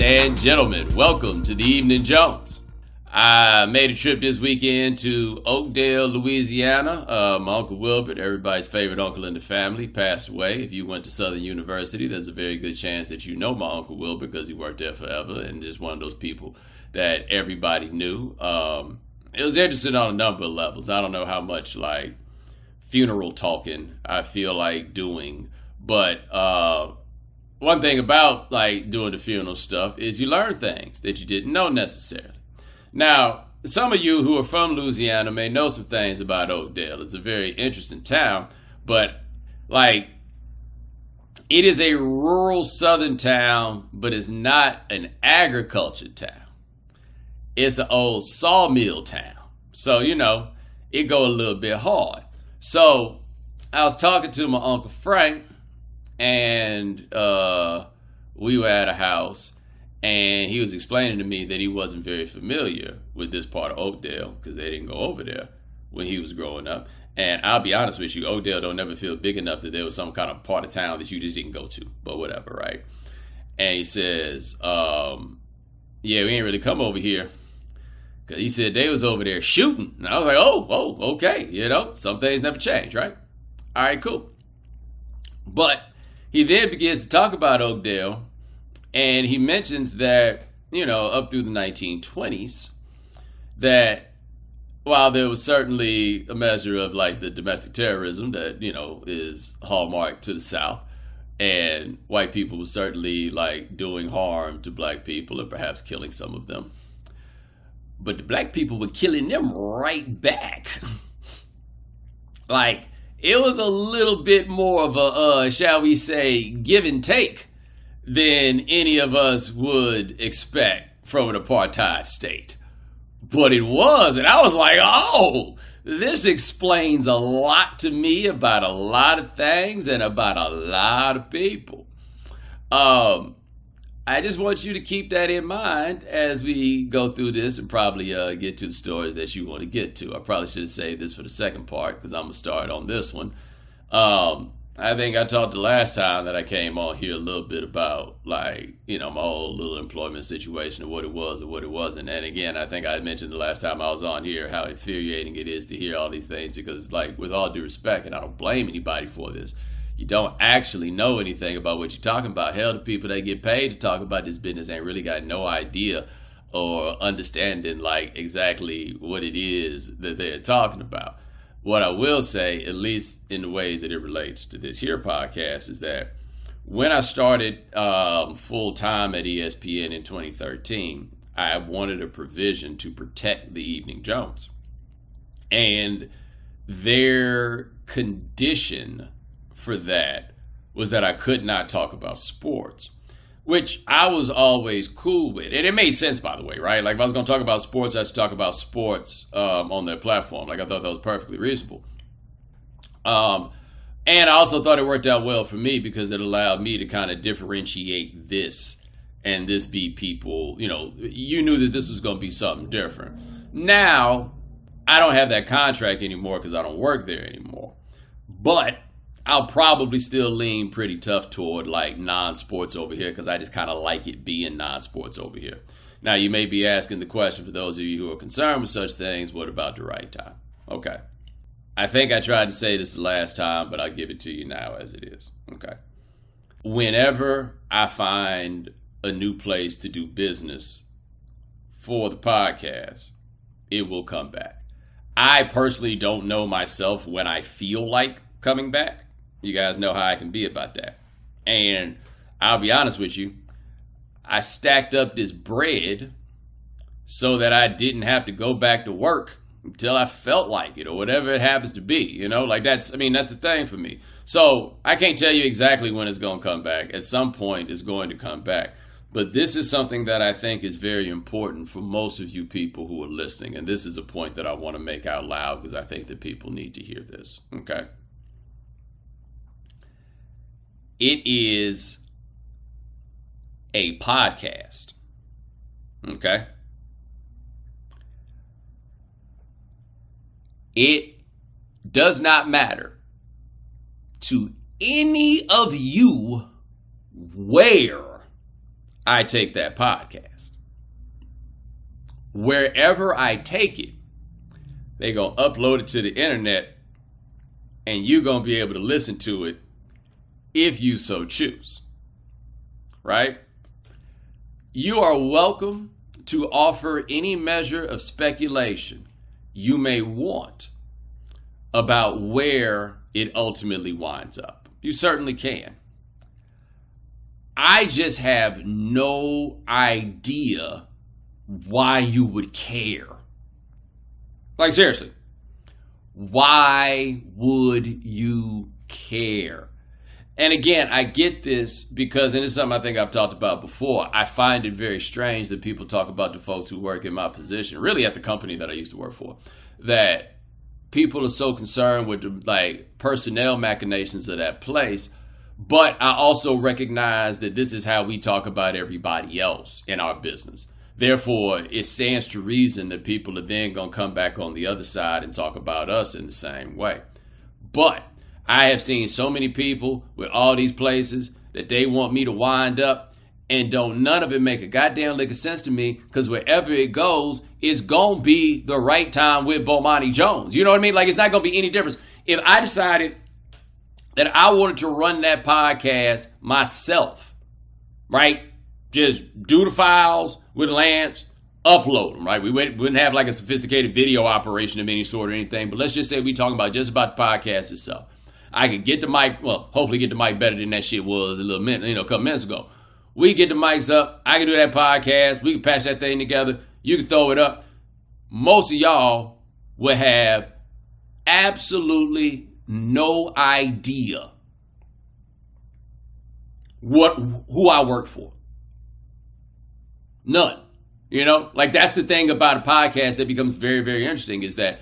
And gentlemen, welcome to the Evening Jones. I made a trip this weekend to Oakdale, Louisiana. Uh, my uncle Wilbert, everybody's favorite uncle in the family, passed away. If you went to Southern University, there's a very good chance that you know my uncle Wilbert because he worked there forever and just one of those people that everybody knew. Um, it was interesting on a number of levels. I don't know how much like funeral talking I feel like doing, but uh, one thing about like doing the funeral stuff is you learn things that you didn't know necessarily. Now, some of you who are from Louisiana may know some things about Oakdale. It's a very interesting town, but like it is a rural southern town, but it's not an agriculture town. It's an old sawmill town. So, you know, it go a little bit hard. So I was talking to my Uncle Frank and uh, we were at a house and he was explaining to me that he wasn't very familiar with this part of Oakdale because they didn't go over there when he was growing up. And I'll be honest with you, Oakdale don't never feel big enough that there was some kind of part of town that you just didn't go to, but whatever, right? And he says, um, "Yeah, we ain't really come over here." Cause he said they was over there shooting, and I was like, "Oh, oh, okay." You know, some things never change, right? All right, cool. But he then begins to talk about Oakdale, and he mentions that, you know, up through the 1920s, that while there was certainly a measure of like the domestic terrorism that, you know, is hallmark to the South, and white people were certainly like doing harm to black people and perhaps killing some of them. But the black people were killing them right back. like, it was a little bit more of a, uh, shall we say, give and take than any of us would expect from an apartheid state. But it was, and I was like, oh, this explains a lot to me about a lot of things and about a lot of people. Um, I just want you to keep that in mind as we go through this and probably uh, get to the stories that you want to get to. I probably should have saved this for the second part because I'm going to start on this one. Um, I think I talked the last time that I came on here a little bit about like, you know, my whole little employment situation and what it was and what it wasn't. And again, I think I mentioned the last time I was on here how infuriating it is to hear all these things because like with all due respect, and I don't blame anybody for this, you don't actually know anything about what you're talking about. Hell, the people that get paid to talk about this business ain't really got no idea or understanding like exactly what it is that they're talking about. What I will say, at least in the ways that it relates to this here podcast, is that when I started um, full time at ESPN in 2013, I wanted a provision to protect the Evening Jones. And their condition for that was that I could not talk about sports, which I was always cool with. And it made sense, by the way, right? Like if I was going to talk about sports, I should talk about sports um, on their platform. Like I thought that was perfectly reasonable. Um, and I also thought it worked out well for me because it allowed me to kind of differentiate this and this be people, you know, you knew that this was going to be something different. Now, I don't have that contract anymore because I don't work there anymore. But I'll probably still lean pretty tough toward like non sports over here because I just kind of like it being non sports over here. Now, you may be asking the question for those of you who are concerned with such things what about the right time? Okay. I think I tried to say this the last time, but I'll give it to you now as it is. Okay. Whenever I find a new place to do business for the podcast, it will come back. I personally don't know myself when I feel like coming back. You guys know how I can be about that. And I'll be honest with you, I stacked up this bread so that I didn't have to go back to work until I felt like it or whatever it happens to be. You know, like that's, I mean, that's the thing for me. So I can't tell you exactly when it's going to come back. At some point, it's going to come back. But this is something that I think is very important for most of you people who are listening. And this is a point that I want to make out loud because I think that people need to hear this. Okay. It is a podcast. Okay? It does not matter to any of you where I take that podcast. Wherever I take it, they're going to upload it to the internet and you're going to be able to listen to it if you so choose. Right? You are welcome to offer any measure of speculation you may want about where it ultimately winds up. You certainly can. I just have no idea why you would care. Like, seriously, why would you care? And again, I get this because, and it's something I think I've talked about before. I find it very strange that people talk about the folks who work in my position, really at the company that I used to work for, that people are so concerned with the like personnel machinations of that place. But I also recognize that this is how we talk about everybody else in our business. Therefore, it stands to reason that people are then going to come back on the other side and talk about us in the same way. But I have seen so many people with all these places that they want me to wind up and don't none of it make a goddamn lick of sense to me because wherever it goes, it's gonna be the right time with Bomani Jones. You know what I mean? Like it's not gonna be any difference. If I decided that I wanted to run that podcast myself, right? Just do the files with Lance, upload them, right? We wouldn't have like a sophisticated video operation of any sort or anything, but let's just say we talking about just about the podcast itself. I could get the mic, well, hopefully get the mic better than that shit was a little minute, you know, a couple minutes ago. We get the mics up. I can do that podcast. We can patch that thing together. You can throw it up. Most of y'all will have absolutely no idea what who I work for. None. You know, like that's the thing about a podcast that becomes very, very interesting is that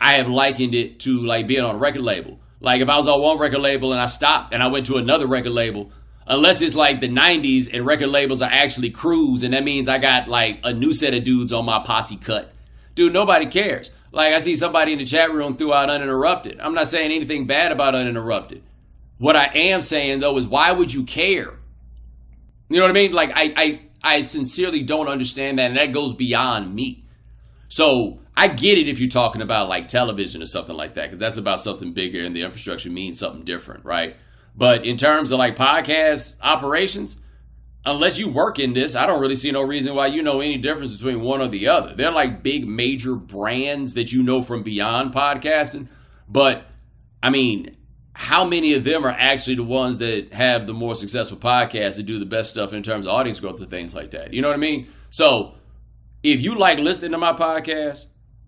I have likened it to like being on a record label. Like if I was on one record label and I stopped and I went to another record label, unless it's like the 90s and record labels are actually crews and that means I got like a new set of dudes on my posse cut. Dude, nobody cares. Like I see somebody in the chat room threw out uninterrupted. I'm not saying anything bad about uninterrupted. What I am saying though is why would you care? You know what I mean? Like I I I sincerely don't understand that and that goes beyond me. So I get it if you're talking about like television or something like that, because that's about something bigger and the infrastructure means something different, right? But in terms of like podcast operations, unless you work in this, I don't really see no reason why you know any difference between one or the other. They're like big major brands that you know from beyond podcasting. But I mean, how many of them are actually the ones that have the more successful podcasts that do the best stuff in terms of audience growth and things like that? You know what I mean? So if you like listening to my podcast,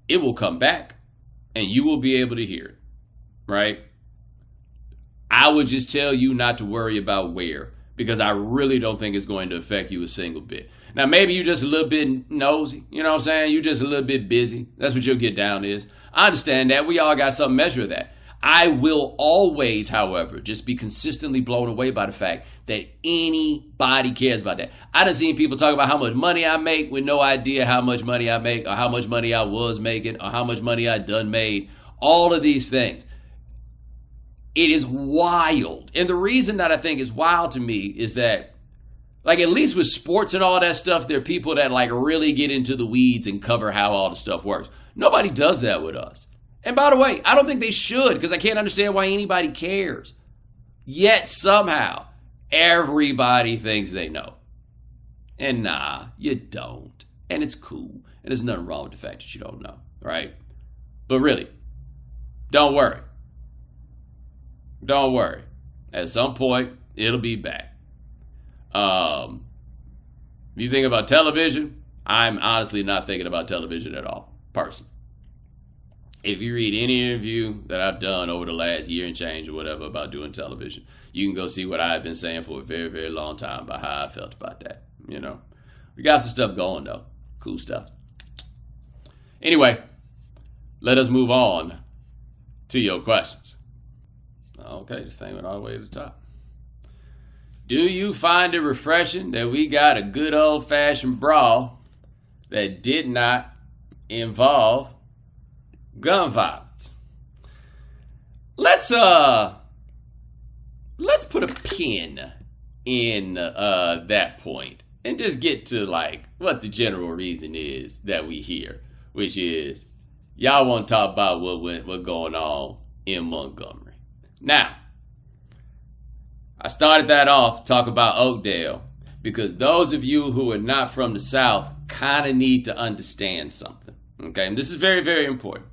it will come back and you will be able to hear it, right? I would just tell you not to worry about where because I really don't think it's going to affect you a single bit. Now, maybe you're just a little bit nosy, you know what I'm saying? You're just a little bit busy. That's what your get down is. I understand that. We all got some measure of that. I will always, however, just be consistently blown away by the fact that anybody cares about that. I done seen people talk about how much money I make with no idea how much money I make or how much money I was making or how much money I done made. All of these things. It is wild. And the reason that I think is wild to me is that like at least with sports and all that stuff, there are people that like really get into the weeds and cover how all the stuff works. Nobody does that with us. And by the way, I don't think they should because I can't understand why anybody cares. Yet somehow, everybody thinks they know. And nah, you don't. And it's cool. And there's nothing wrong with the fact that you don't know, right? But really, don't worry. Don't worry. At some point, it'll be back. Um, if you think about television, I'm honestly not thinking about television at all, personally if you read any interview that I've done over the last year and change or whatever about doing television, you can go see what I've been saying for a very, very long time about how I felt about that. You know, we got some stuff going though, cool stuff. Anyway, let us move on to your questions. Okay, this thing went all the way to the top. Do you find it refreshing that we got a good old fashioned brawl that did not involve gun violence. Let's uh let's put a pin in uh, that point and just get to like what the general reason is that we hear, which is y'all want to talk about what went what going on in Montgomery. Now, I started that off talk about Oakdale because those of you who are not from the South kind of need to understand something. Okay, and this is very very important.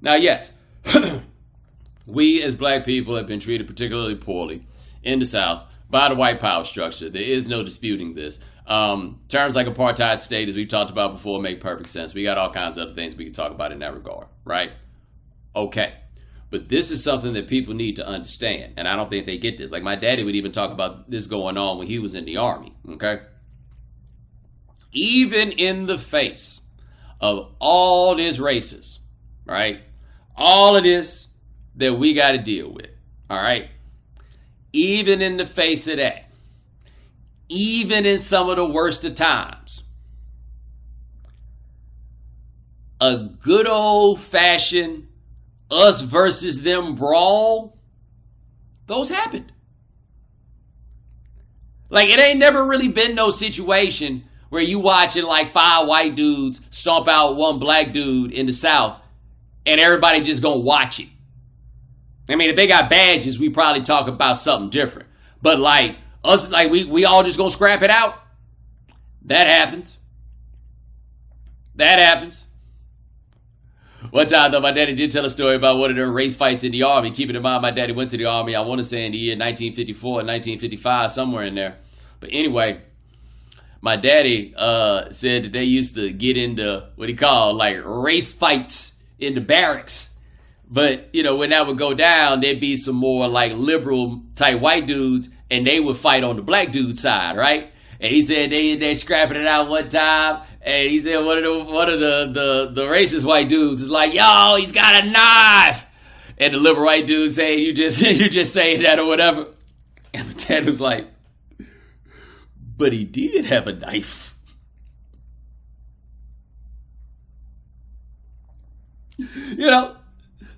Now, yes, we as black people have been treated particularly poorly in the South by the white power structure. There is no disputing this. Um, terms like apartheid state, as we've talked about before, make perfect sense. We got all kinds of other things we can talk about in that regard, right? Okay. But this is something that people need to understand. And I don't think they get this. Like my daddy would even talk about this going on when he was in the army, okay? Even in the face of all this racism, right? All of this that we got to deal with, all right? Even in the face of that, even in some of the worst of times. A good old fashioned us versus them brawl, those happened. Like it ain't never really been no situation where you watching like five white dudes stomp out one black dude in the South and everybody just gonna watch it. I mean, if they got badges, we probably talk about something different. But like us, like we we all just gonna scrap it out. That happens. That happens. One time though, my daddy did tell a story about one of their race fights in the army. Keeping in mind, my daddy went to the army. I want to say in the year 1954 and 1955, somewhere in there. But anyway, my daddy uh, said that they used to get into what he called like race fights in the barracks. But you know, when that would go down, there'd be some more like liberal type white dudes, and they would fight on the black dude side, right? And he said they they scrapping it out one time, and he said one of the one of the the, the racist white dudes is like, "Yo, he's got a knife," and the liberal white dude saying, "You just you just saying that or whatever." And dad was like, "But he did have a knife." You know,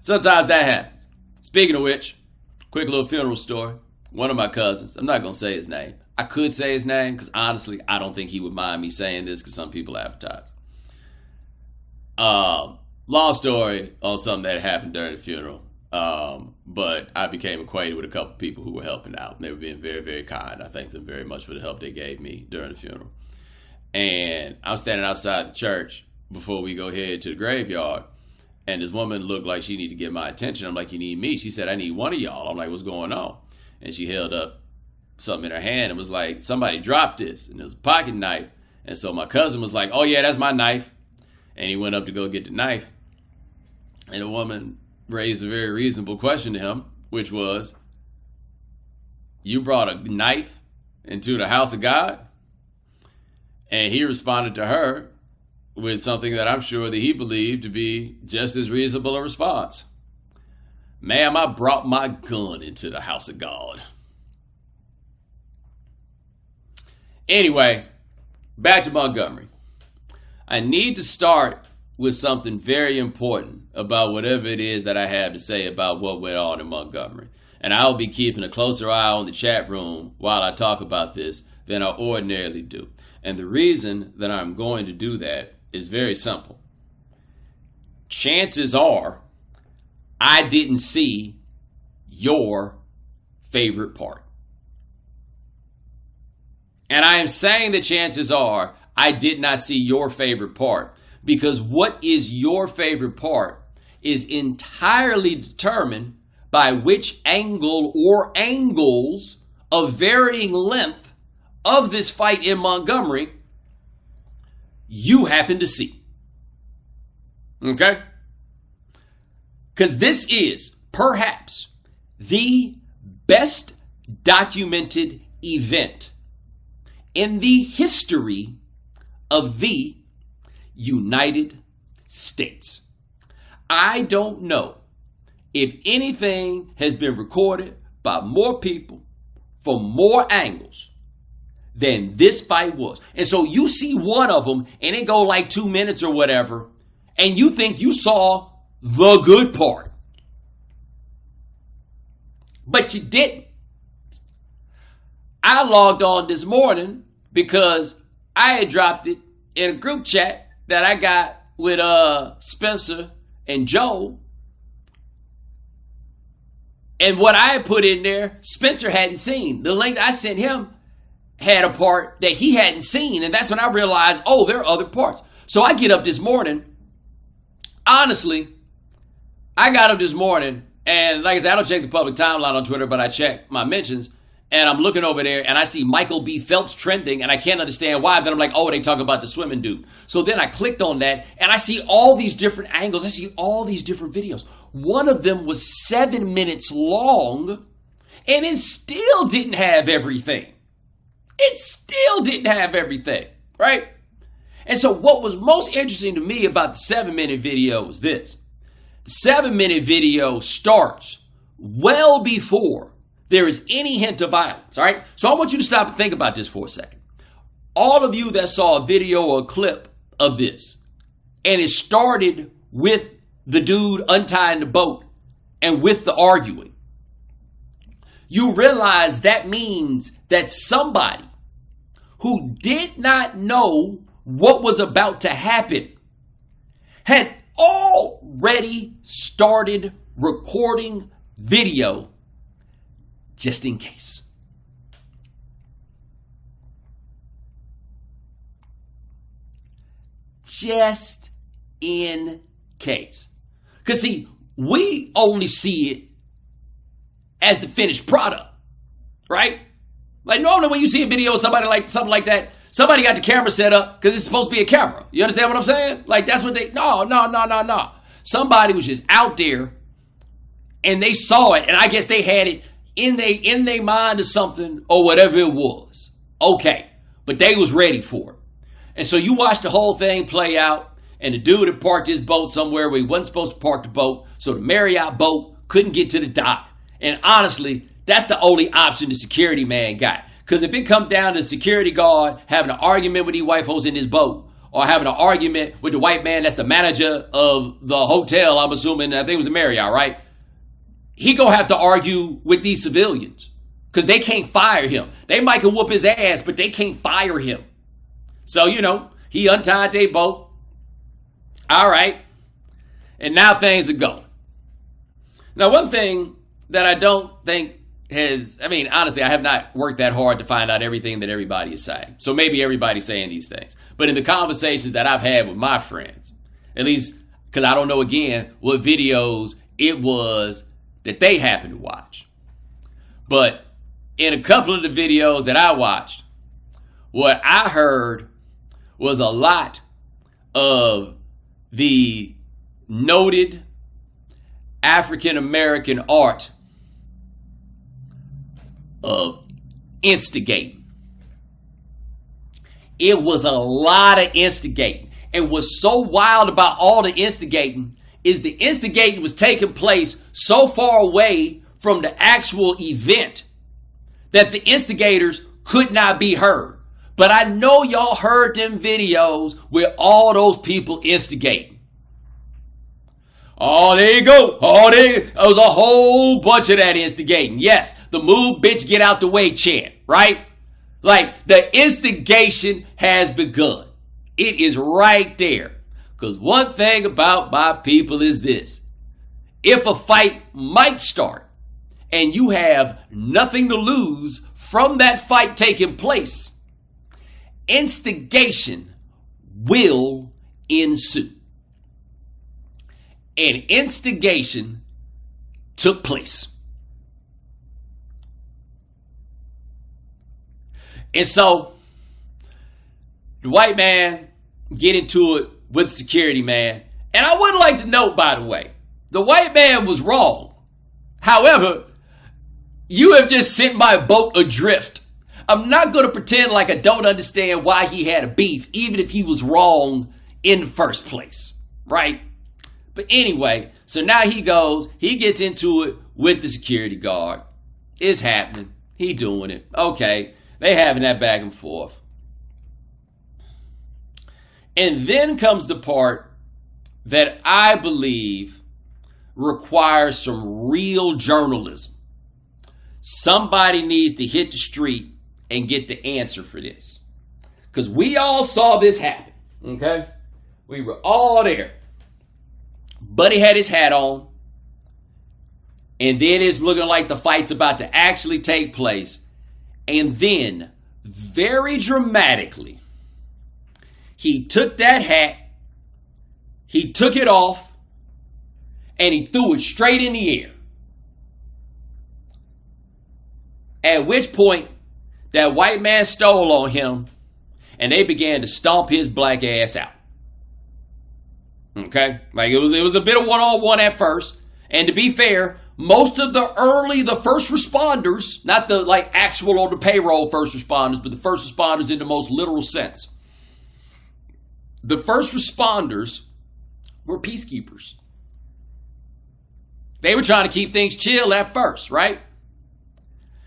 sometimes that happens. Speaking of which, quick little funeral story. One of my cousins, I'm not going to say his name. I could say his name because honestly, I don't think he would mind me saying this because some people advertise. Um, long story on something that happened during the funeral. Um, but I became acquainted with a couple people who were helping out. And they were being very, very kind. I thank them very much for the help they gave me during the funeral. And I'm standing outside the church before we go head to the graveyard. And this woman looked like she needed to get my attention. I'm like, you need me? She said, I need one of y'all. I'm like, what's going on? And she held up something in her hand and was like, somebody dropped this. And it was a pocket knife. And so my cousin was like, oh, yeah, that's my knife. And he went up to go get the knife. And the woman raised a very reasonable question to him, which was, You brought a knife into the house of God? And he responded to her with something that I'm sure that he believed to be just as reasonable a response. Ma'am, I brought my gun into the house of God. Anyway, back to Montgomery. I need to start with something very important about whatever it is that I have to say about what went on in Montgomery. And I'll be keeping a closer eye on the chat room while I talk about this than I ordinarily do. And the reason that I'm going to do that is very simple. Chances are I didn't see your favorite part. And I am saying the chances are I did not see your favorite part because what is your favorite part is entirely determined by which angle or angles of varying length of this fight in Montgomery you happen to see. Okay? Because this is perhaps the best documented event in the history of the United States. I don't know if anything has been recorded by more people from more angles than this fight was. And so you see one of them and it go like two minutes or whatever, and you think you saw the good part. But you didn't. I logged on this morning because I had dropped it in a group chat that I got with uh Spencer and Joe. And what I put in there, Spencer hadn't seen. The link I sent him had a part that he hadn't seen. And that's when I realized, oh, there are other parts. So I get up this morning. Honestly, I got up this morning and like I said, I don't check the public timeline on Twitter, but I check my mentions. And I'm looking over there and I see Michael B. Phelps trending and I can't understand why. Then I'm like, oh, they talk about the swimming dude. So then I clicked on that and I see all these different angles. I see all these different videos. One of them was seven minutes long and it still didn't have everything. It still didn't have everything, right? And so what was most interesting to me about the seven minute video was this. The seven minute video starts well before there is any hint of violence. All right. So I want you to stop and think about this for a second. All of you that saw a video or a clip of this, and it started with the dude untying the boat and with the arguing, you realize that means that somebody who did not know what was about to happen had already started recording video just in case. Just in case. Because, see, we only see it as the finished product, right? Like, normally when you see a video of somebody like something like that, somebody got the camera set up because it's supposed to be a camera. You understand what I'm saying? Like, that's what they, no, no, no, no, no. Somebody was just out there and they saw it, and I guess they had it in they in their mind or something or whatever it was. Okay, but they was ready for it. And so you watch the whole thing play out, and the dude had parked his boat somewhere where he wasn't supposed to park the boat, so the Marriott boat couldn't get to the dock. And honestly, that's the only option the security man got. Because if it come down to the security guard having an argument with these white folks in his boat, or having an argument with the white man that's the manager of the hotel, I'm assuming, I think it was the Marriott, right? he gonna have to argue with these civilians because they can't fire him. They might can whoop his ass, but they can't fire him. So you know he untied their boat. All right, and now things are going. Now, one thing that I don't think has, I mean, honestly, I have not worked that hard to find out everything that everybody is saying. So maybe everybody's saying these things. But in the conversations that I've had with my friends, at least because I don't know again what videos it was that they happened to watch. But in a couple of the videos that I watched, what I heard was a lot of the noted African American art of instigating. It was a lot of instigating. And what's so wild about all the instigating is the instigating was taking place so far away from the actual event that the instigators could not be heard. But I know y'all heard them videos with all those people instigating. Oh, there you go. Oh, there, there was a whole bunch of that instigating. Yes, the move, bitch, get out the way chant, right? Like the instigation has begun. It is right there. Because one thing about my people is this if a fight might start and you have nothing to lose from that fight taking place, instigation will ensue. And instigation took place. And so the white man get into it with security man. And I would like to note, by the way, the white man was wrong. However, you have just sent my boat adrift. I'm not going to pretend like I don't understand why he had a beef, even if he was wrong in the first place, right? But anyway, so now he goes, he gets into it with the security guard. It's happening. He doing it. Okay. They having that back and forth. And then comes the part that I believe requires some real journalism. Somebody needs to hit the street and get the answer for this. Because we all saw this happen. Okay? We were all there. Buddy had his hat on. And then it's looking like the fight's about to actually take place. And then, very dramatically, he took that hat, he took it off, and he threw it straight in the air. At which point, that white man stole on him and they began to stomp his black ass out. Okay? Like it was it was a bit of one-on-one at first. And to be fair, most of the early the first responders, not the like actual on the payroll first responders, but the first responders in the most literal sense. The first responders were peacekeepers. They were trying to keep things chill at first, right?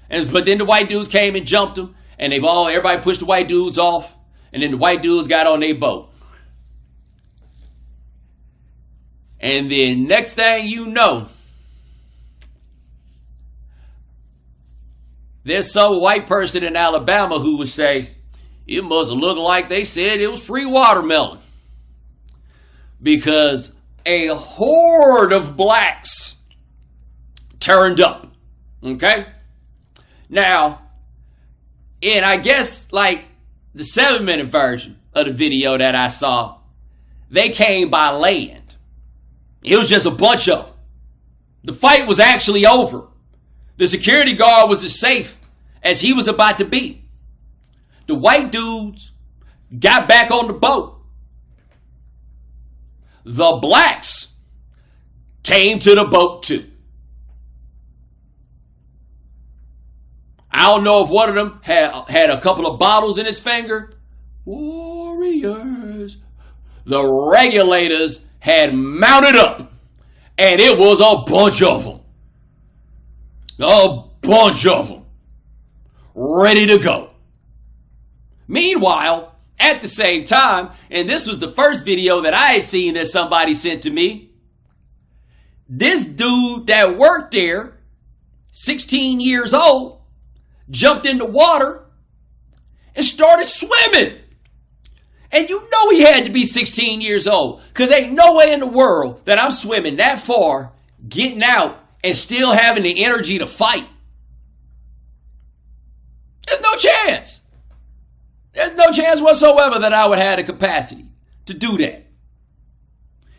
And but then the white dudes came and jumped them, and they've all everybody pushed the white dudes off, and then the white dudes got on their boat. And then next thing you know, there's some white person in Alabama who would say, it must look like they said it was free watermelon. Because a horde of blacks turned up. Okay? Now, in I guess like the seven minute version of the video that I saw, they came by land. It was just a bunch of. The fight was actually over. The security guard was as safe as he was about to be. The white dudes got back on the boat. The blacks came to the boat too. I don't know if one of them had, had a couple of bottles in his finger. Warriors. The regulators had mounted up, and it was a bunch of them. A bunch of them. Ready to go. Meanwhile, at the same time, and this was the first video that I had seen that somebody sent to me, this dude that worked there, 16 years old, jumped in the water and started swimming. And you know he had to be 16 years old because ain't no way in the world that I'm swimming that far, getting out, and still having the energy to fight. There's no chance. There's no chance whatsoever that I would have the capacity to do that.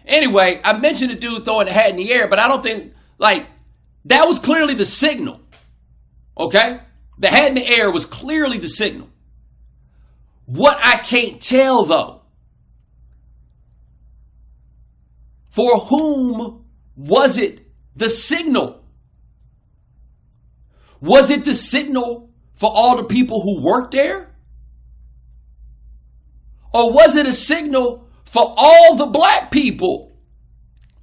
Anyway, I mentioned the dude throwing the hat in the air, but I don't think, like, that was clearly the signal. Okay? The hat in the air was clearly the signal. What I can't tell though, for whom was it the signal? Was it the signal for all the people who worked there? Or was it a signal for all the black people?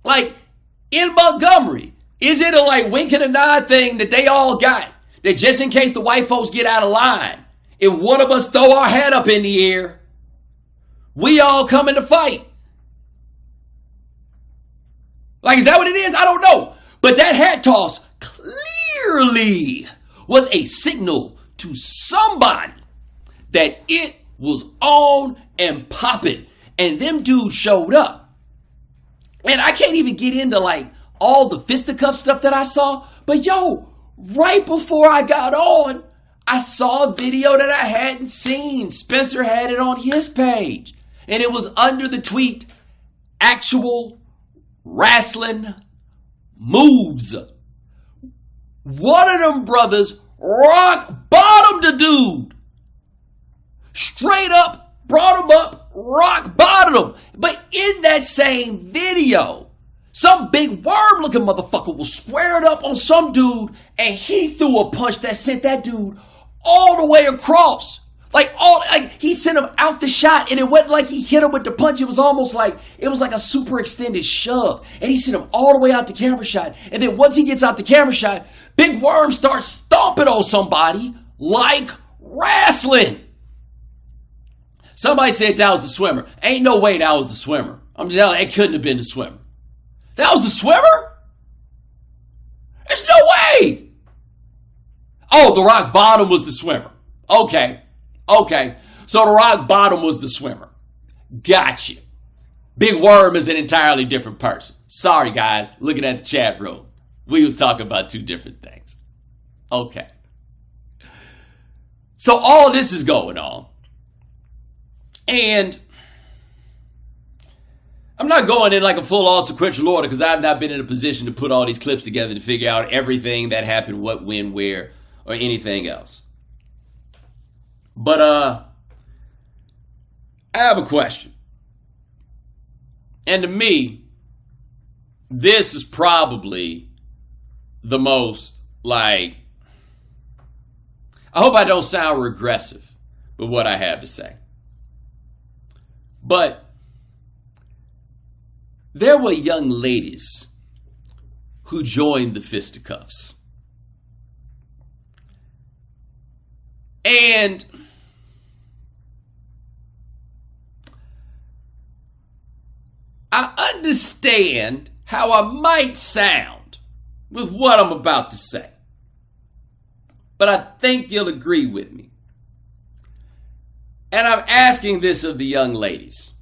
Like in Montgomery, is it a like wink and a nod thing that they all got? that just in case the white folks get out of line, if one of us throw our head up in the air, we all come in to fight. Like, is that what it is? I don't know. But that hat toss clearly was a signal to somebody that it was on and popping. And them dudes showed up. And I can't even get into like all the fisticuff stuff that I saw. But yo, right before I got on, I saw a video that I hadn't seen. Spencer had it on his page. And it was under the tweet, actual wrestling moves. One of them brothers rock bottomed the dude. Straight up brought him up, rock bottomed him. But in that same video, some big worm looking motherfucker was squared up on some dude and he threw a punch that sent that dude all the way across. Like all like he sent him out the shot and it wasn't like he hit him with the punch. It was almost like it was like a super extended shove. And he sent him all the way out the camera shot. And then once he gets out the camera shot, Big Worm starts stomping on somebody like wrestling. Somebody said that was the swimmer. Ain't no way that was the swimmer. I'm just telling you, it couldn't have been the swimmer. That was the swimmer? There's no way. Oh, the rock bottom was the swimmer. Okay. Okay. So the rock bottom was the swimmer. Gotcha. Big Worm is an entirely different person. Sorry, guys. Looking at the chat room, we was talking about two different things. Okay. So all this is going on. And I'm not going in like a full on sequential order because I've not been in a position to put all these clips together to figure out everything that happened, what, when, where, or anything else. But uh I have a question. And to me, this is probably the most like I hope I don't sound regressive with what I have to say. But there were young ladies who joined the fisticuffs. And I understand how I might sound with what I'm about to say. But I think you'll agree with me. And I'm asking this of the young ladies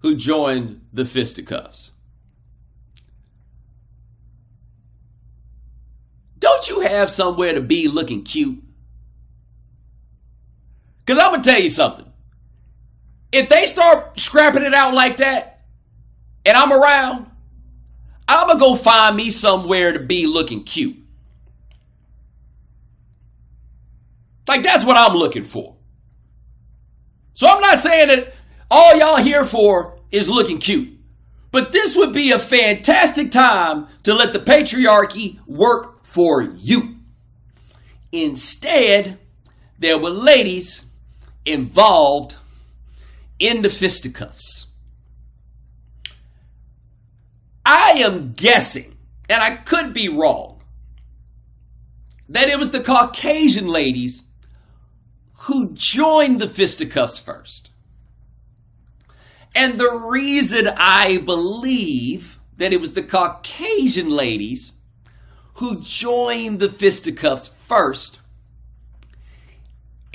who joined the fisticuffs. Don't you have somewhere to be looking cute? Because I'm going to tell you something. If they start scrapping it out like that, and I'm around, I'm going to go find me somewhere to be looking cute. Like, that's what I'm looking for. So I'm not saying that all y'all here for is looking cute. But this would be a fantastic time to let the patriarchy work for you. Instead, there were ladies involved in the fisticuffs. I am guessing, and I could be wrong, that it was the Caucasian ladies who joined the fisticuffs first. And the reason I believe that it was the Caucasian ladies who joined the fisticuffs first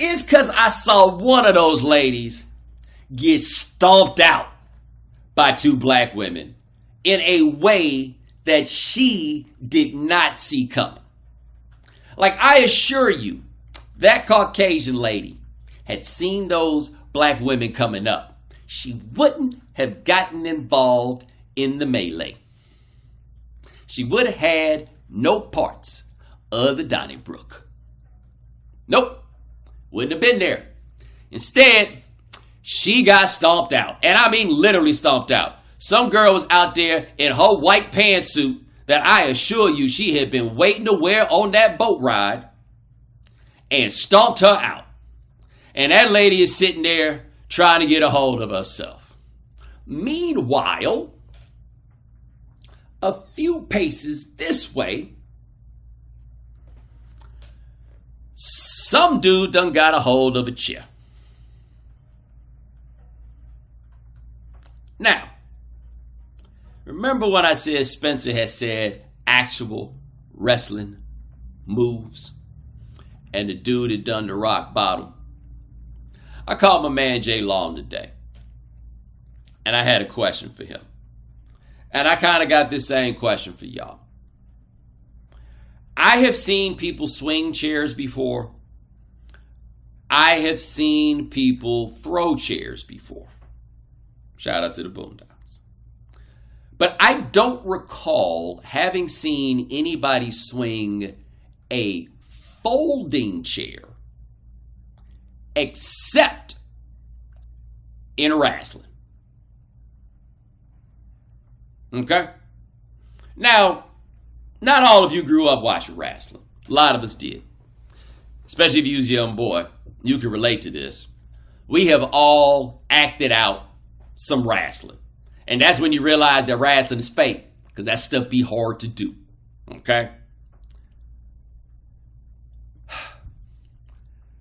is because I saw one of those ladies get stomped out by two black women in a way that she did not see coming. Like, I assure you, that Caucasian lady had seen those black women coming up she wouldn't have gotten involved in the melee. She would have had no parts of the Donnybrook. Nope, wouldn't have been there. Instead, she got stomped out. And I mean literally stomped out. Some girl was out there in her white pantsuit that I assure you she had been waiting to wear on that boat ride and stomped her out. And that lady is sitting there trying to get a hold of herself. Meanwhile, a few paces this way, some dude done got a hold of a chair. Now, remember when I said Spencer had said actual wrestling moves? And the dude had done the rock bottom. I called my man Jay Long today, and I had a question for him. And I kind of got this same question for y'all. I have seen people swing chairs before. I have seen people throw chairs before. Shout out to the Boondocks. But I don't recall having seen anybody swing a folding chair except in wrestling. Okay? Now, not all of you grew up watching wrestling. A lot of us did. Especially if you was a young boy. You can relate to this. We have all acted out some wrestling. And that's when you realize that wrestling is fake. Because that stuff be hard to do. Okay?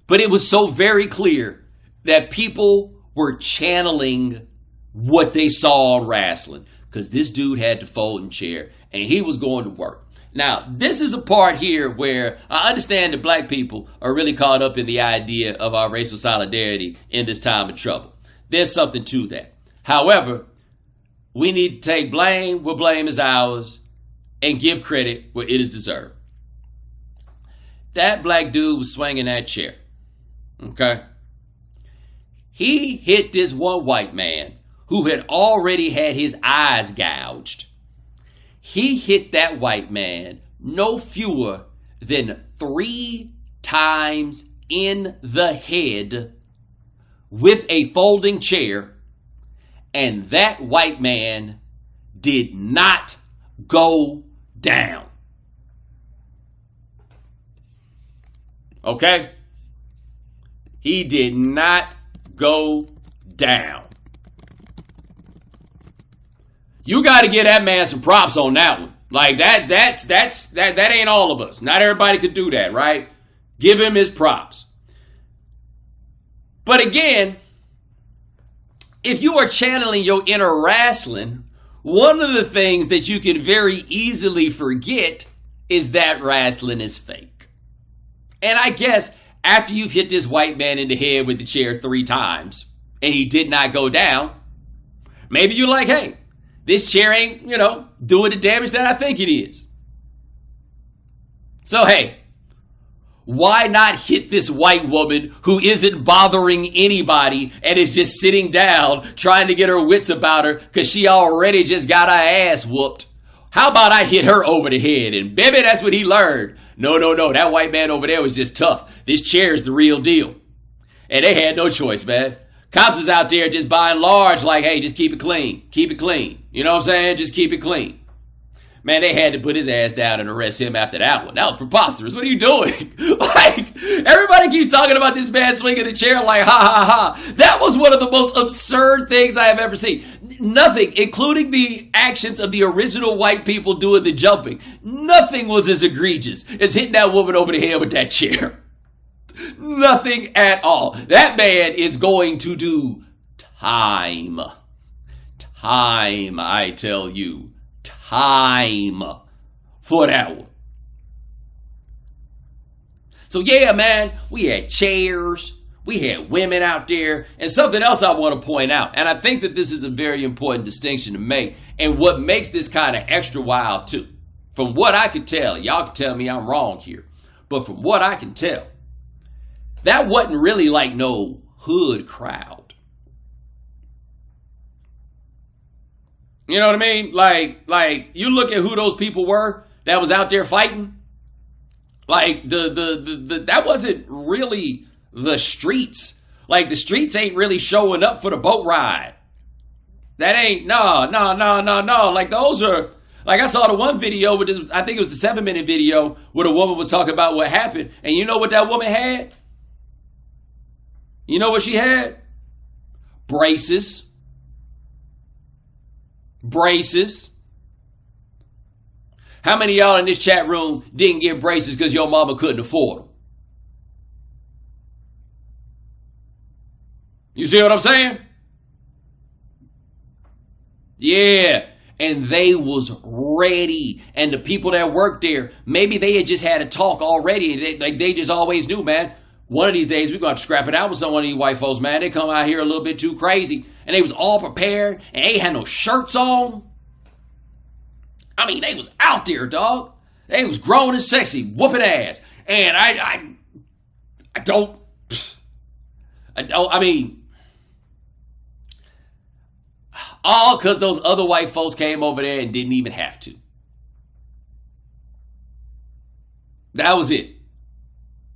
But it was so very clear that people were channeling what they saw on wrestling because this dude had to fold in chair and he was going to work. Now, this is a part here where I understand that black people are really caught up in the idea of our racial solidarity in this time of trouble. There's something to that. However, we need to take blame where blame is ours and give credit where it is deserved. That black dude was swinging that chair. Okay? He hit this one white man who had already had his eyes gouged. He hit that white man no fewer than three times in the head with a folding chair, and that white man did not go down. Okay? He did not go down. You got to get that man some props on that one. Like that that's that's that that ain't all of us. Not everybody could do that, right? Give him his props. But again, if you are channeling your inner wrestling, one of the things that you can very easily forget is that wrestling is fake. And I guess after you've hit this white man in the head with the chair three times and he did not go down, maybe you're like, hey, this chair ain't, you know, doing the damage that I think it is. So, hey, why not hit this white woman who isn't bothering anybody and is just sitting down trying to get her wits about her because she already just got her ass whooped? How about I hit her over the head? And baby, that's what he learned. No, no, no. That white man over there was just tough. This chair is the real deal. And they had no choice, man. Cops is out there just by and large, like, hey, just keep it clean. Keep it clean. You know what I'm saying? Just keep it clean. Man, they had to put his ass down and arrest him after that one. That was preposterous. What are you doing? like, everybody keeps talking about this man swinging the chair like, ha ha ha. That was one of the most absurd things I have ever seen. Nothing, including the actions of the original white people doing the jumping, nothing was as egregious as hitting that woman over the head with that chair. Nothing at all. That man is going to do time. Time, I tell you time for that one. So, yeah, man, we had chairs, we had women out there, and something else I want to point out, and I think that this is a very important distinction to make, and what makes this kind of extra wild too. From what I can tell, y'all can tell me I'm wrong here, but from what I can tell, that wasn't really like no hood crowd. You know what I mean? Like, like you look at who those people were that was out there fighting. Like the the the, the that wasn't really the streets. Like the streets ain't really showing up for the boat ride. That ain't no no no no no. Like those are like I saw the one video with this, I think it was the seven minute video where the woman was talking about what happened, and you know what that woman had? You know what she had? Braces braces. How many y'all in this chat room didn't get braces because your mama couldn't afford them? You see what I'm saying? Yeah. And they was ready. And the people that worked there, maybe they had just had a talk already. They, like they just always knew, man. One of these days we're gonna to scrap it out with some of these white folks, man. They come out here a little bit too crazy and they was all prepared and they had no shirts on. I mean, they was out there, dog. They was grown and sexy, whooping ass. And I, I, I don't, I don't. I mean, all because those other white folks came over there and didn't even have to. That was it.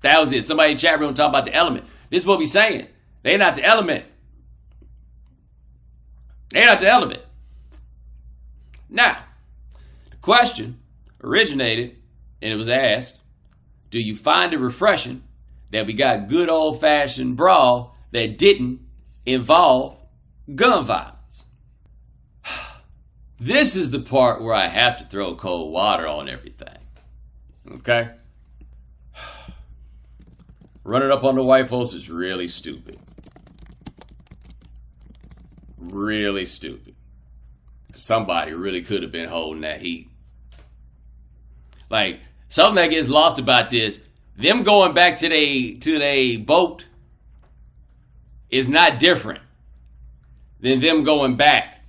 That was it. Somebody in chat room talking about the element. This is what we saying. They're not the element. They're not the element. Now, the question originated and it was asked Do you find it refreshing that we got good old fashioned brawl that didn't involve gun violence? This is the part where I have to throw cold water on everything. Okay? Running up on the white folks is really stupid really stupid. Somebody really could have been holding that heat. Like something that gets lost about this, them going back to they to they boat is not different than them going back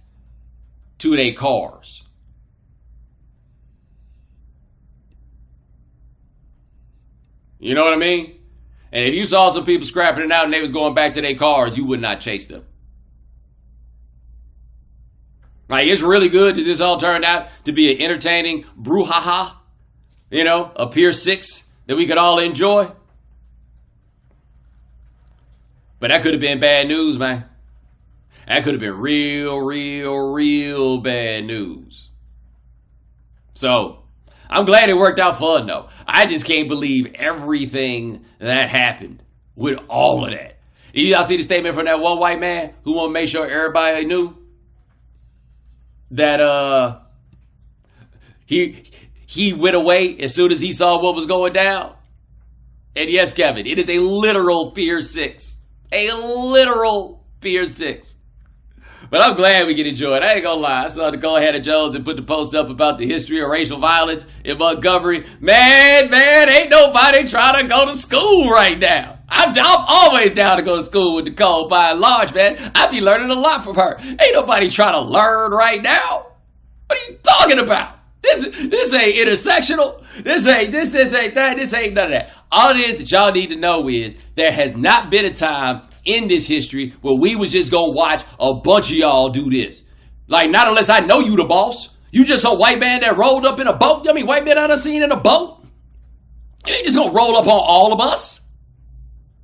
to their cars. You know what I mean? And if you saw some people scrapping it out and they was going back to their cars, you would not chase them. Like it's really good that this all turned out to be an entertaining brouhaha, you know, a Pier Six that we could all enjoy. But that could have been bad news, man. That could have been real, real, real bad news. So, I'm glad it worked out for though. I just can't believe everything that happened with all of that. Did y'all see the statement from that one white man who want to make sure everybody knew that uh he he went away as soon as he saw what was going down? And yes, Kevin, it is a literal Pier Six, a literal Pier Six. But I'm glad we get enjoyed. I ain't gonna lie. I saw Nikole Hannah-Jones and put the post up about the history of racial violence in Montgomery. Man, man, ain't nobody trying to go to school right now. I'm, I'm always down to go to school with Nikole by and large, man. I be learning a lot from her. Ain't nobody trying to learn right now. What are you talking about? This this ain't intersectional. This ain't this this ain't that. This ain't none of that. All it is that y'all need to know is there has not been a time in this history where we was just gonna watch a bunch of y'all do this. Like, not unless I know you the boss. You just a white man that rolled up in a boat. I mean, white man I done seen in a boat. You ain't just gonna roll up on all of us.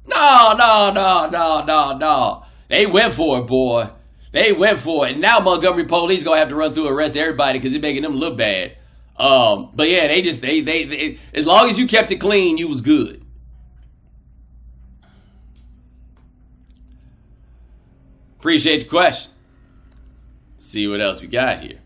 No, no, no, no, no, no. They went for it, boy. They went for it. And now Montgomery police gonna have to run through and arrest everybody because it's making them look bad. Um, but yeah, they just they, they they as long as you kept it clean, you was good. Appreciate the question. See what else we got here.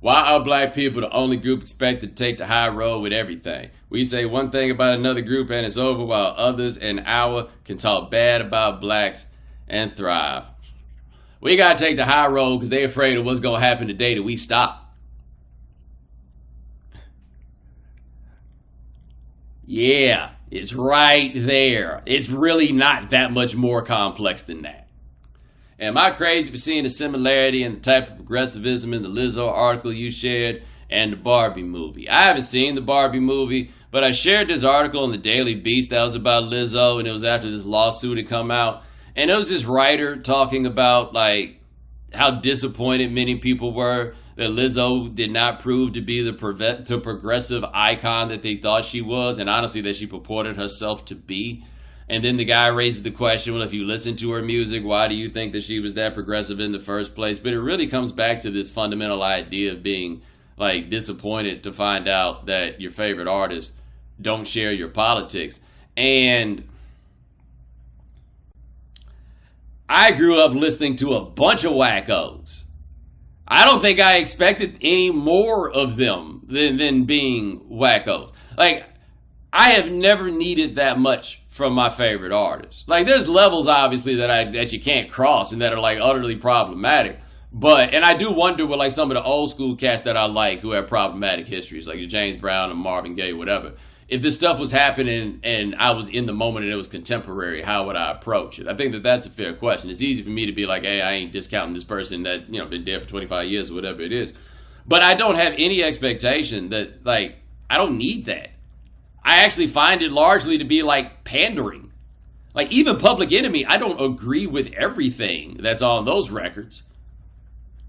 Why are black people the only group expected to take the high road with everything? We say one thing about another group and it's over, while others in our can talk bad about blacks and thrive. We gotta take the high road because they're afraid of what's gonna happen the day that we stop. Yeah, it's right there. It's really not that much more complex than that. Am I crazy for seeing the similarity in the type of progressivism in the Lizzo article you shared and the Barbie movie? I haven't seen the Barbie movie, but I shared this article in the Daily Beast that was about Lizzo, and it was after this lawsuit had come out. And it was this writer talking about like how disappointed many people were that Lizzo did not prove to be the, the progressive icon that they thought she was, and honestly, that she purported herself to be. And then the guy raises the question, well, if you listen to her music, why do you think that she was that progressive in the first place? But it really comes back to this fundamental idea of being like disappointed to find out that your favorite artists don't share your politics. And I grew up listening to a bunch of wackos. I don't think I expected any more of them than, than being wackos. Like, I have never needed that much from my favorite artists. Like, there's levels obviously that I that you can't cross and that are like utterly problematic. But and I do wonder with like some of the old school cats that I like who have problematic histories, like James Brown and Marvin Gaye, whatever. If this stuff was happening and I was in the moment and it was contemporary, how would I approach it? I think that that's a fair question. It's easy for me to be like, "Hey, I ain't discounting this person that you know been dead for 25 years or whatever it is," but I don't have any expectation that like I don't need that. I actually find it largely to be like pandering. Like even Public Enemy, I don't agree with everything that's on those records.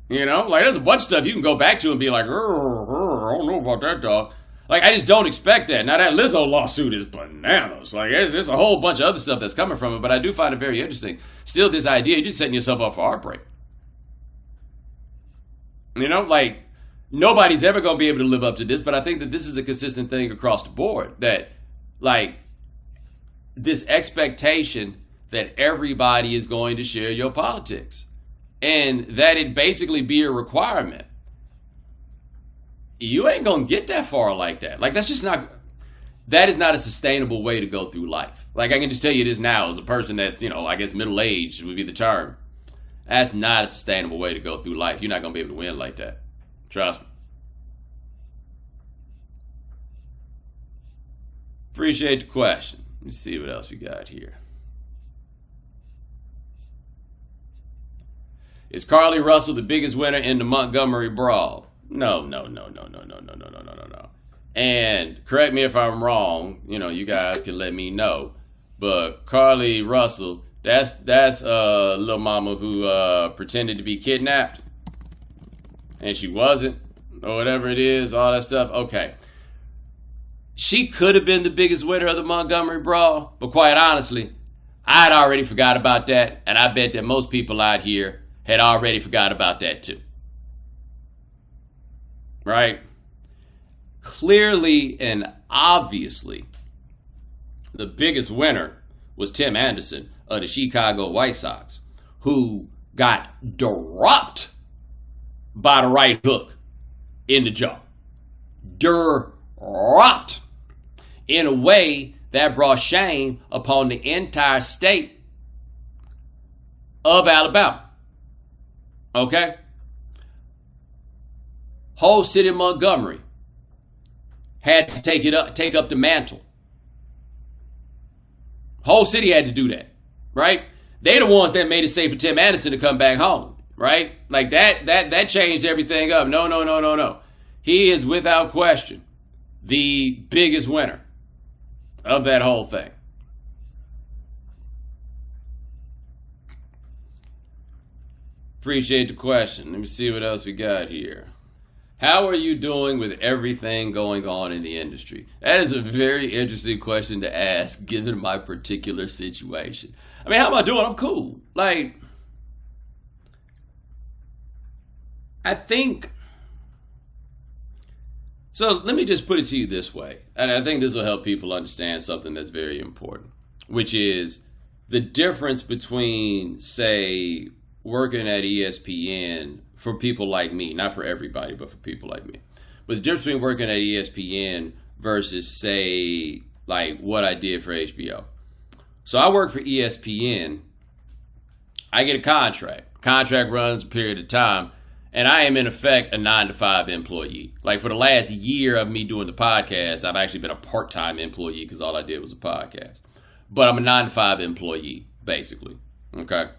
You know, like there's a bunch of stuff you can go back to and be like, I don't know about that dog. Like I just don't expect that. Now that Lizzo lawsuit is bananas. Like there's, there's a whole bunch of other stuff that's coming from it, but I do find it very interesting. Still, this idea you're just setting yourself up for heartbreak. You know, like nobody's ever going to be able to live up to this, but I think that this is a consistent thing across the board that, like, this expectation that everybody is going to share your politics and that it basically be a requirement. You ain't going to get that far like that. Like, that's just not. That is not a sustainable way to go through life. Like I can just tell you this now, as a person that's, you know, I guess middle aged would be the term. That's not a sustainable way to go through life. You're not going to be able to win like that. Trust me. Appreciate the question. Let's see what else we got here. Is Carlee Russell the biggest winner in the Montgomery Brawl? No, no, no, no, no, no, no, no, no, no, no, no. And correct me if I'm wrong. You know, you guys can let me know. But Carlee Russell, that's that's uh little mama who uh pretended to be kidnapped, and she wasn't, or whatever it is, all that stuff. Okay. She could have been the biggest winner of the Montgomery Brawl, but quite honestly, I'd already forgot about that, and I bet that most people out here had already forgot about that too. Right? Clearly and obviously, the biggest winner was Tim Anderson of the Chicago White Sox, who got dropped by the right hook in the jaw. Dropped in a way that brought shame upon the entire state of Alabama. Okay? Whole city of Montgomery had to take it up, take up the mantle. Whole city had to do that, right? They the ones that made it safe for Tim Anderson to come back home, right? Like that, that, that changed everything up. No, no, no, no, no. He is without question the biggest winner of that whole thing. Appreciate the question. Let me see what else we got here. How are you doing with everything going on in the industry? That is a very interesting question to ask given my particular situation. I mean, how am I doing? I'm cool. Like, I think so let me just put it to you this way, and I think this will help people understand something that's very important, which is the difference between, say, working at ESPN for people like me, not for everybody, but for people like me. But the difference between working at ESPN versus, say, like what I did for HBO. So I work for ESPN. I get a contract. Contract runs a period of time and I am in effect a nine to five employee. Like for the last year of me doing the podcast, I've actually been a part time employee because all I did was a podcast. But I'm a nine to five employee, basically. Okay.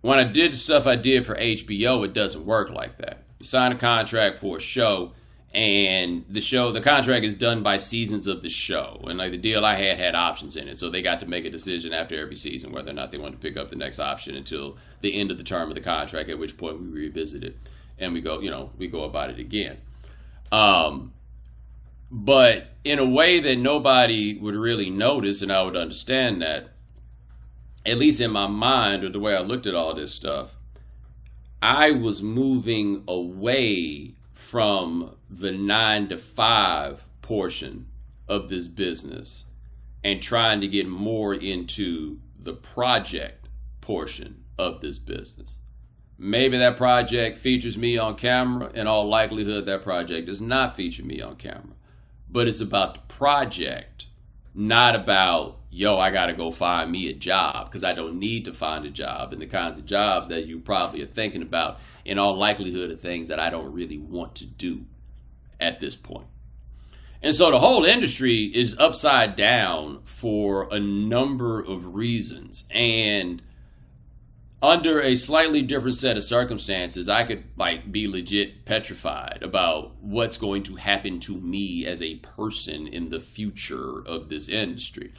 When I did the stuff I did for HBO, it doesn't work like that. You sign a contract for a show, and the show the contract is done by seasons of the show. And like the deal i had had options in it. So they got to make a decision after every season whether or not they wanted to pick up the next option until the end of the term of the contract at which point we revisit it and we go you know we go about it again. Um but in a way that nobody would really notice and i would understand that at least in my mind or the way i looked at all this stuff i was moving away from the nine to five portion of this business and trying to get more into the project portion of this business. Maybe that project features me on camera. In all likelihood, that project does not feature me on camera. But it's about the project, not about, yo, I got to go find me a job because I don't need to find a job. And the kinds of jobs that you probably are thinking about in all likelihood of things that I don't really want to do at this point. And so the whole industry is upside down for a number of reasons. And under a slightly different set of circumstances, I could like be legit petrified about what's going to happen to me as a person in the future of this industry.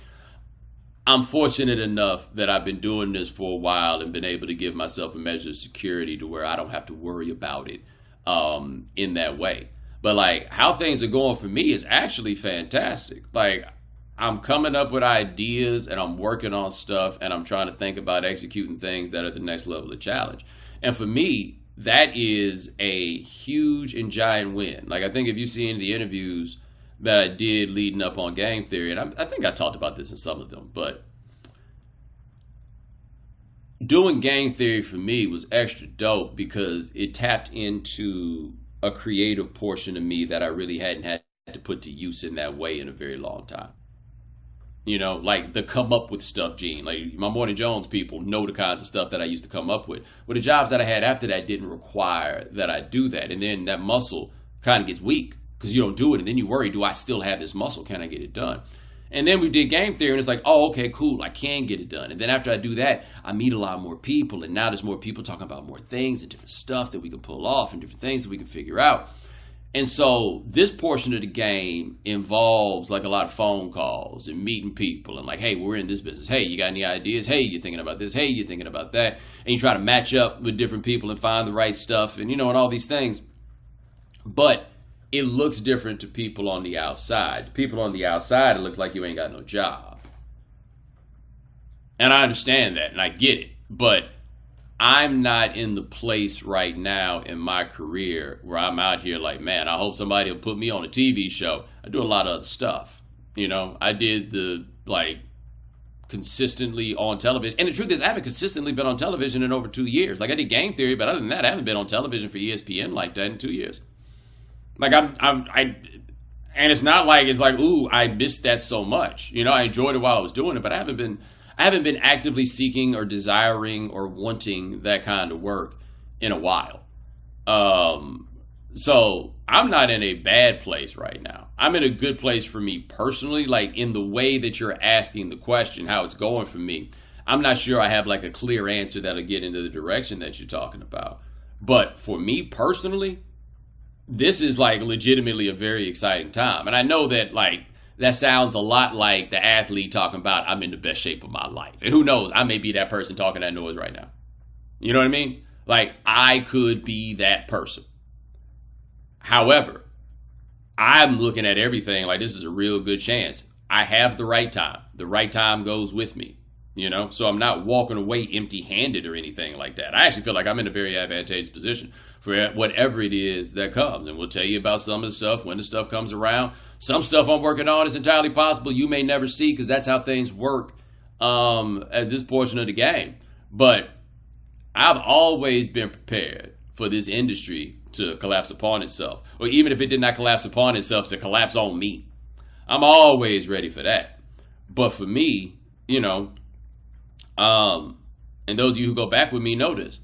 I'm fortunate enough that I've been doing this for a while and been able to give myself a measure of security to where I don't have to worry about it um, in that way. But like how things are going for me is actually fantastic. Like I'm coming up with ideas and I'm working on stuff and I'm trying to think about executing things that are the next level of challenge. And for me, that is a huge and giant win. Like I think if you see any of the interviews that I did leading up on game theory, and I, I think I talked about this in some of them, but doing game theory for me was extra dope because it tapped into a creative portion of me that I really hadn't had to put to use in that way in a very long time. You know, like the come up with stuff gene. Like my Morning Jones people know the kinds of stuff that I used to come up with. But the jobs that I had after that didn't require that I do that. And then that muscle kind of gets weak because you don't do it and then you worry do i still have this muscle can i get it done And then we did game theory, and it's like, oh, okay, cool, I can get it done. And then after I do that, I meet a lot more people, and now there's more people talking about more things and different stuff that we can pull off and different things that we can figure out. And so this portion of the game involves like a lot of phone calls and meeting people and like, hey, we're in this business. Hey, you got any ideas? Hey, you're thinking about this. Hey, you're thinking about that. And you try to match up with different people and find the right stuff and you know and all these things. But it looks different to people on the outside. People on the outside, it looks like you ain't got no job. And I understand that and I get it. But I'm not in the place right now in my career where I'm out here like, man, I hope somebody will put me on a TV show. I do a lot of other stuff. You know, I did the like consistently on television. And the truth is, I haven't consistently been on television in over two years. Like I did game theory, but other than that, I haven't been on television for ESPN like that in two years. Like I'm, I'm, I, and it's not like it's like, ooh, I missed that so much. You know, I enjoyed it while I was doing it, but I haven't been I haven't been actively seeking or desiring or wanting that kind of work in a while. Um, so I'm not in a bad place right now. I'm in a good place for me personally, like in the way that you're asking the question, how it's going for me. I'm not sure I have like a clear answer that'll get into the direction that you're talking about. But for me personally, this is like legitimately a very exciting time. And I know that like that sounds a lot like the athlete talking about I'm in the best shape of my life. And who knows, I may be that person talking that noise right now. You know what I mean? Like I could be that person. However, I'm looking at everything like this is a real good chance. I have the right time. The right time goes with me. You know, so I'm not walking away empty handed or anything like that. I actually feel like I'm in a very advantageous position for whatever it is that comes. And we'll tell you about some of the stuff when the stuff comes around. Some stuff I'm working on is entirely possible you may never see because that's how things work um, at this portion of the game. But I've always been prepared for this industry to collapse upon itself, or even if it did not collapse upon itself, to collapse on me. I'm always ready for that. But for me, you know, um, and those of you who go back with me know this.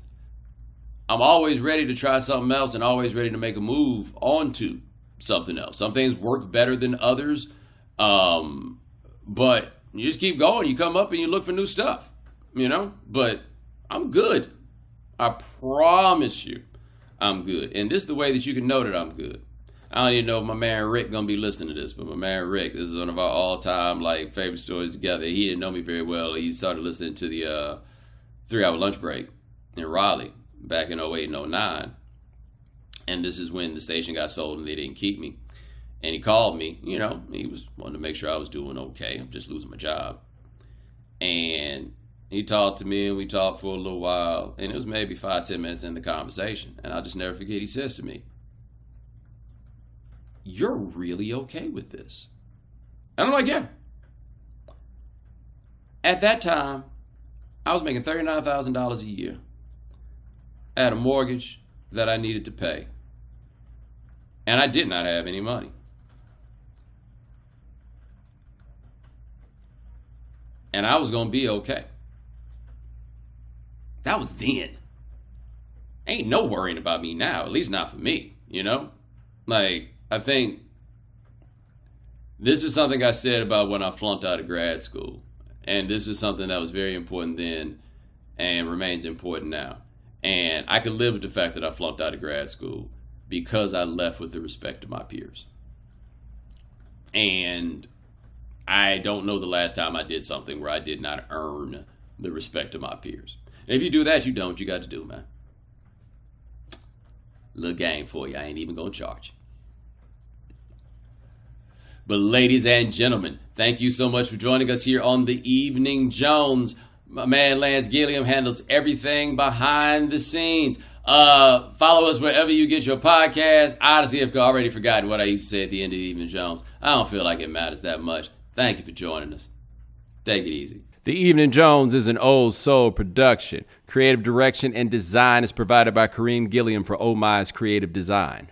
I'm always ready to try something else and always ready to make a move onto something else. Some things work better than others, um, but you just keep going. You come up and you look for new stuff, you know. But I'm good. I promise you, I'm good. And this is the way that you can know that I'm good. I don't even know if my man Rick gonna be listening to this, but my man Rick, this is one of our all-time like favorite stories together. He didn't know me very well. He started listening to the uh, three-hour lunch break in Raleigh back in 08 and 09. And this is when the station got sold and they didn't keep me. And he called me, you know, he was wanting to make sure I was doing okay. I'm just losing my job. And he talked to me and we talked for a little while. And it was maybe five, ten minutes in the conversation. And I'll just never forget, he says to me, You're really okay with this. And I'm like, Yeah. At that time, I was making $39,000 a year. I had a mortgage that I needed to pay. And I did not have any money. And I was going to be okay. That was then. Ain't no worrying about me now, at least not for me, you know? Like, I think this is something I said about when I flunked out of grad school. And this is something that was very important then and remains important now. And I could live with the fact that I flunked out of grad school because I left with the respect of my peers. And I don't know the last time I did something where I did not earn the respect of my peers. And if you do that, you don't. You got to do, man. Little game for you. I ain't even going to charge. But, ladies and gentlemen, thank you so much for joining us here on the Evening Jones. My man Lance Gilliam handles everything behind the scenes. Uh, follow us wherever you get your podcast. Honestly, I've already forgotten what I used to say at the end of the Evening Jones. I don't feel like it matters that much. Thank you for joining us. Take it easy. The Evening Jones is an old soul production. Creative direction and design is provided by Kareem Gilliam for Oh My's Creative Design.